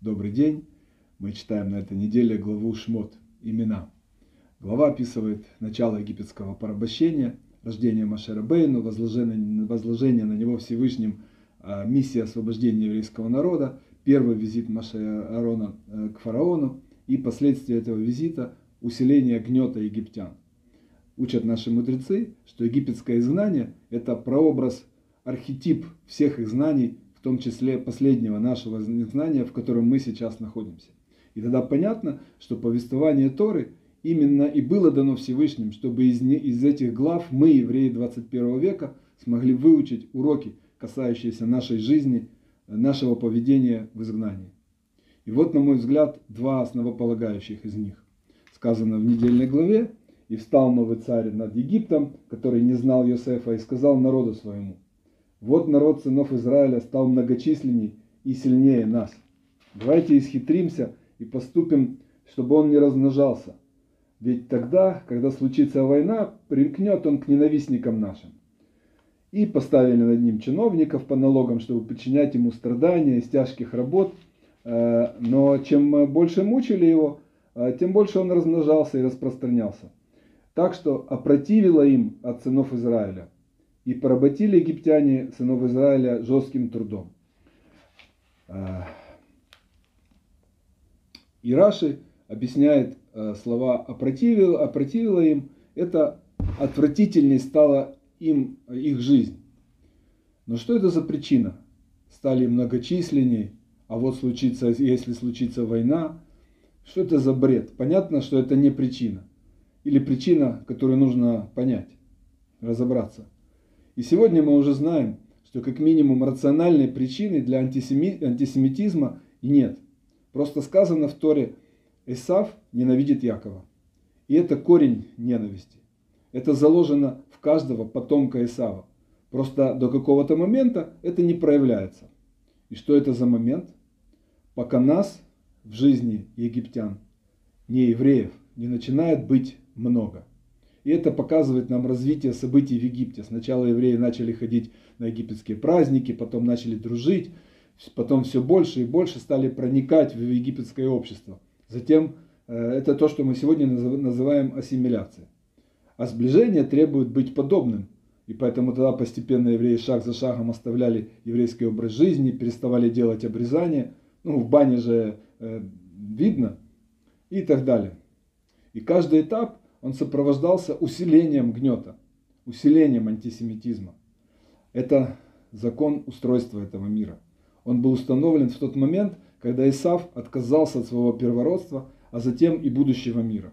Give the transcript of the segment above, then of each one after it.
Добрый день. Мы читаем на этой неделе главу Шмот «Имена». Глава описывает начало египетского порабощения, рождение Машера Бейну, возложение, возложение на него Всевышним а, миссии освобождения еврейского народа, первый визит Машера Аарона э, к фараону и последствия этого визита – усиление гнета египтян. Учат наши мудрецы, что египетское изгнание – это прообраз, архетип всех изгнаний в том числе последнего нашего знания, в котором мы сейчас находимся. И тогда понятно, что повествование Торы именно и было дано Всевышним, чтобы из, не, из этих глав мы, евреи 21 века, смогли выучить уроки, касающиеся нашей жизни, нашего поведения в изгнании. И вот, на мой взгляд, два основополагающих из них. Сказано в недельной главе, «И встал новый царь над Египтом, который не знал Йосефа, и сказал народу своему – вот народ сынов Израиля стал многочисленней и сильнее нас. Давайте исхитримся и поступим, чтобы он не размножался. Ведь тогда, когда случится война, примкнет он к ненавистникам нашим. И поставили над ним чиновников по налогам, чтобы причинять ему страдания из тяжких работ. Э, но чем больше мучили его, э, тем больше он размножался и распространялся. Так что опротивило им от сынов Израиля – и поработили египтяне сынов Израиля жестким трудом. А, и Раши объясняет а, слова «опротивило», «опротивило им», это отвратительней стала им их жизнь. Но что это за причина? Стали многочисленней, а вот случится, если случится война, что это за бред? Понятно, что это не причина. Или причина, которую нужно понять, разобраться – и сегодня мы уже знаем, что как минимум рациональной причины для антисеми... антисемитизма нет. Просто сказано в Торе, Исав ненавидит Якова. И это корень ненависти. Это заложено в каждого потомка Исава. Просто до какого-то момента это не проявляется. И что это за момент? Пока нас в жизни египтян, не евреев, не начинает быть много. И это показывает нам развитие событий в Египте. Сначала евреи начали ходить на египетские праздники, потом начали дружить, потом все больше и больше стали проникать в египетское общество. Затем э, это то, что мы сегодня называем ассимиляцией. А сближение требует быть подобным. И поэтому тогда постепенно евреи шаг за шагом оставляли еврейский образ жизни, переставали делать обрезание. Ну, в бане же э, видно и так далее. И каждый этап он сопровождался усилением гнета, усилением антисемитизма. Это закон устройства этого мира. Он был установлен в тот момент, когда Исав отказался от своего первородства, а затем и будущего мира.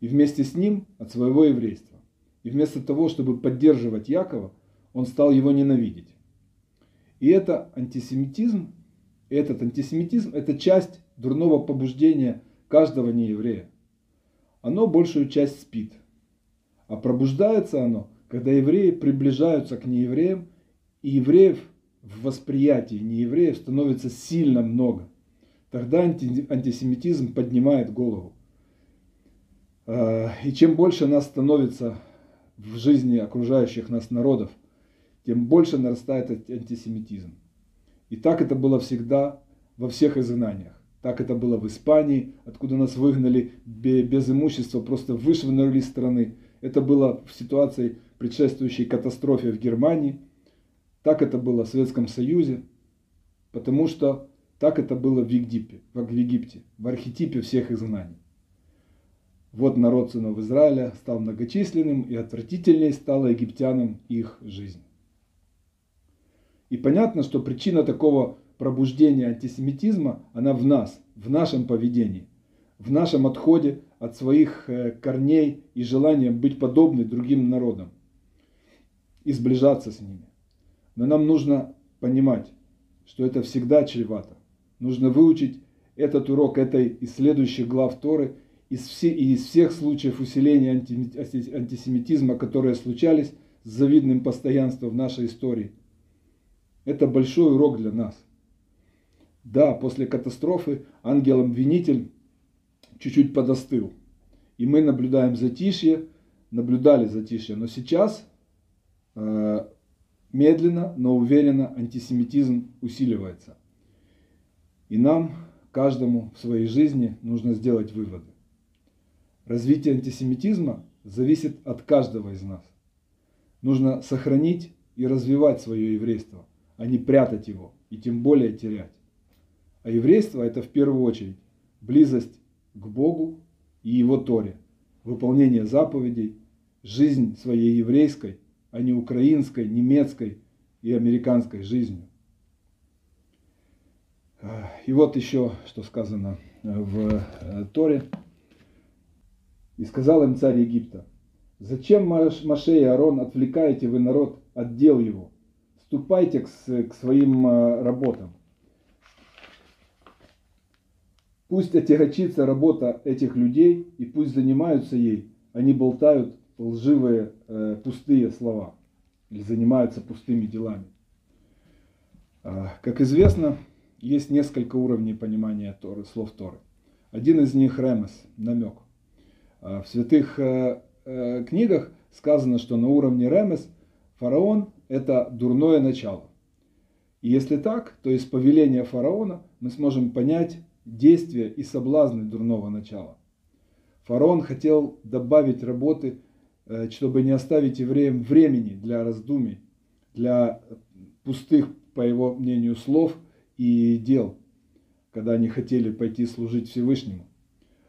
И вместе с ним от своего еврейства. И вместо того, чтобы поддерживать Якова, он стал его ненавидеть. И это антисемитизм, этот антисемитизм – это часть дурного побуждения каждого нееврея оно большую часть спит. А пробуждается оно, когда евреи приближаются к неевреям, и евреев в восприятии неевреев становится сильно много. Тогда антисемитизм поднимает голову. А, и чем больше нас становится в жизни окружающих нас народов, тем больше нарастает антисемитизм. И так это было всегда во всех изгнаниях. Так это было в Испании, откуда нас выгнали без имущества, просто вышвырнули из страны. Это было в ситуации, предшествующей катастрофе в Германии. Так это было в Советском Союзе, потому что так это было в Египте, в Египте, в архетипе всех изгнаний. Вот народ сынов Израиля стал многочисленным и отвратительней стала египтянам их жизнь. И понятно, что причина такого пробуждение антисемитизма, она в нас, в нашем поведении, в нашем отходе от своих э, корней и желанием быть подобны другим народам и сближаться с ними. Но нам нужно понимать, что это всегда чревато. Нужно выучить этот урок этой и следующих глав Торы из, все, из всех случаев усиления антисемитизма, которые случались с завидным постоянством в нашей истории. Это большой урок для нас – да, после катастрофы ангел-обвинитель чуть-чуть подостыл. И мы наблюдаем затишье, наблюдали затишье. Но сейчас э, медленно, но уверенно антисемитизм усиливается. И нам, каждому в своей жизни нужно сделать выводы. Развитие антисемитизма зависит от каждого из нас. Нужно сохранить и развивать свое еврейство, а не прятать его и тем более терять. А еврейство – это в первую очередь близость к Богу и Его Торе, выполнение заповедей, жизнь своей еврейской, а не украинской, немецкой и американской жизнью. И вот еще, что сказано в э, Торе. «И сказал им царь Египта, зачем Маше и Аарон отвлекаете вы народ от дел его? Ступайте к, к своим э, работам. Пусть отягочится работа этих людей, и пусть занимаются ей, они болтают лживые, э, пустые слова, или занимаются пустыми делами. А, как известно, есть несколько уровней понимания Торы, слов Торы. Один из них ремес, намек. А, в святых э, э, книгах сказано, что на уровне ремес фараон – это дурное начало. И если так, то из повеления фараона мы сможем понять действия и соблазны дурного начала. Фараон хотел добавить работы, э, чтобы не оставить евреям времени для раздумий, для пустых, по его мнению, слов – и дел, когда они хотели пойти служить Всевышнему.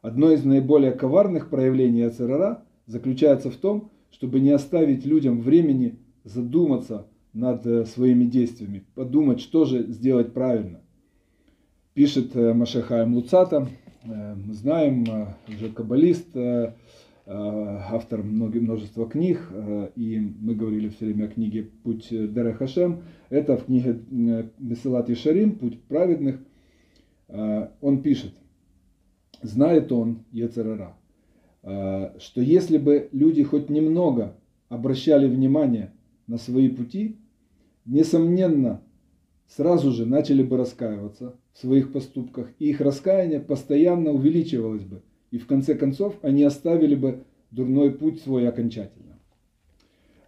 Одно из наиболее коварных проявлений АЦРР заключается в том, чтобы не оставить людям времени задуматься над э, своими действиями, подумать, что же сделать правильно. Пишет э, Машехаем Луцата, э, мы знаем, уже каббалист, автор множества книг, и мы говорили все время о книге «Путь Дере Хашем», это в книге Меселат и Шарим, Путь праведных. Он пишет, знает он, Ецерара, что если бы люди хоть немного обращали внимание на свои пути, несомненно, сразу же начали бы раскаиваться в своих поступках, и их раскаяние постоянно увеличивалось бы, и в конце концов они оставили бы дурной путь свой окончательно.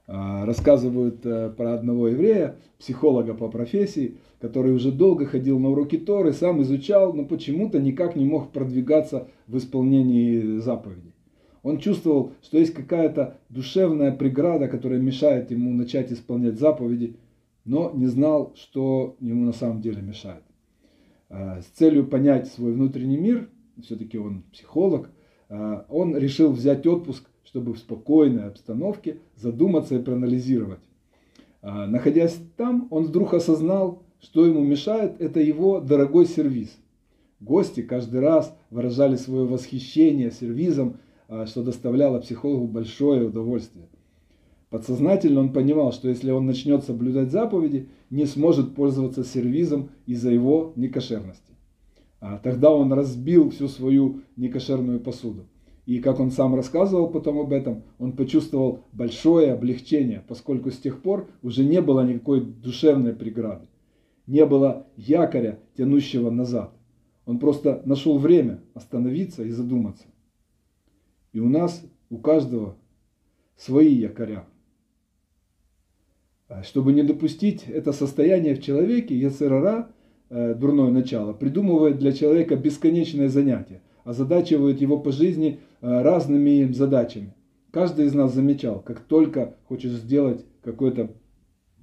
А, рассказывают э, про одного еврея, психолога по профессии, который уже долго ходил на уроки Торы, сам изучал, но почему-то никак не мог продвигаться в исполнении заповедей. Он чувствовал, что есть какая-то душевная преграда, которая мешает ему начать исполнять заповеди, но не знал, что ему на самом деле мешает. А, с целью понять свой внутренний мир, все-таки он психолог, а, он решил взять отпуск чтобы в спокойной обстановке задуматься и проанализировать. А, находясь там, он вдруг осознал, что ему мешает, это его дорогой сервиз. Гости каждый раз выражали свое восхищение сервизом, что доставляло психологу большое удовольствие. Подсознательно он понимал, что если он начнет соблюдать заповеди, не сможет пользоваться сервизом из-за его некошерности. А тогда он разбил всю свою некошерную посуду. И как он сам рассказывал потом об этом, он почувствовал большое облегчение, поскольку с тех пор уже не было никакой душевной преграды. Не было якоря, тянущего назад. Он просто нашел время остановиться и задуматься. И у нас, у каждого свои якоря. А чтобы не допустить это состояние в человеке, Яцерара, э, дурное начало, придумывает для человека бесконечное занятие, озадачивает его по жизни Э, разными задачами. Каждый из нас замечал, как только хочешь сделать какое-то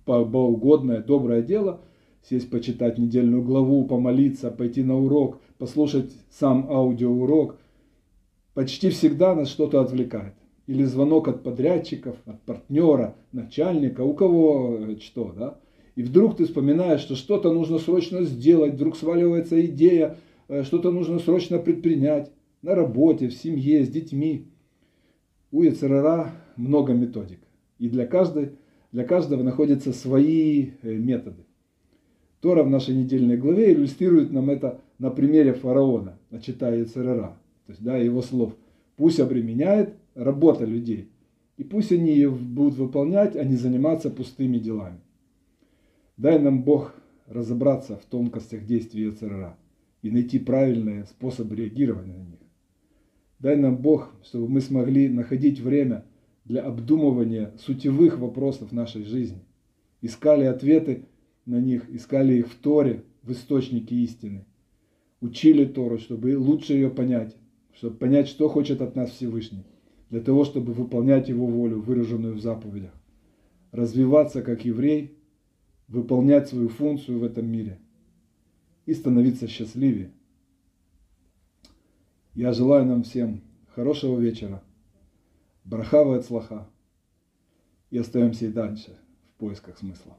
богоугодное, доброе дело, сесть почитать недельную главу, помолиться, пойти на урок, послушать сам аудиоурок, почти всегда нас что-то отвлекает. Или звонок от подрядчиков, от партнера, начальника, у кого э, что, да? И вдруг ты вспоминаешь, что что-то нужно срочно сделать, вдруг сваливается идея, э, что-то нужно срочно предпринять на работе, в семье, с детьми. У ЕЦРРА много методик. И для, каждой, для каждого находятся свои э, методы. Тора в нашей недельной главе иллюстрирует нам это на примере фараона, начитая ЕЦРРА, то есть да, его слов. Пусть обременяет работа людей, и пусть они ее будут выполнять, а не заниматься пустыми делами. Дай нам Бог разобраться в тонкостях действий ЕЦРРА и найти правильные способы реагирования на них. Дай нам Бог, чтобы мы смогли находить время для обдумывания сутевых вопросов нашей жизни. Искали ответы на них, искали их в Торе, в источнике истины. учили Тору, чтобы лучше ее понять, чтобы понять, что хочет от нас Всевышний, для того, чтобы выполнять Его волю, выраженную в заповедях, развиваться как еврей, выполнять свою функцию в этом мире и становиться счастливее. Я желаю нам всем хорошего вечера, брахава от слаха, и остаемся и дальше в поисках смысла.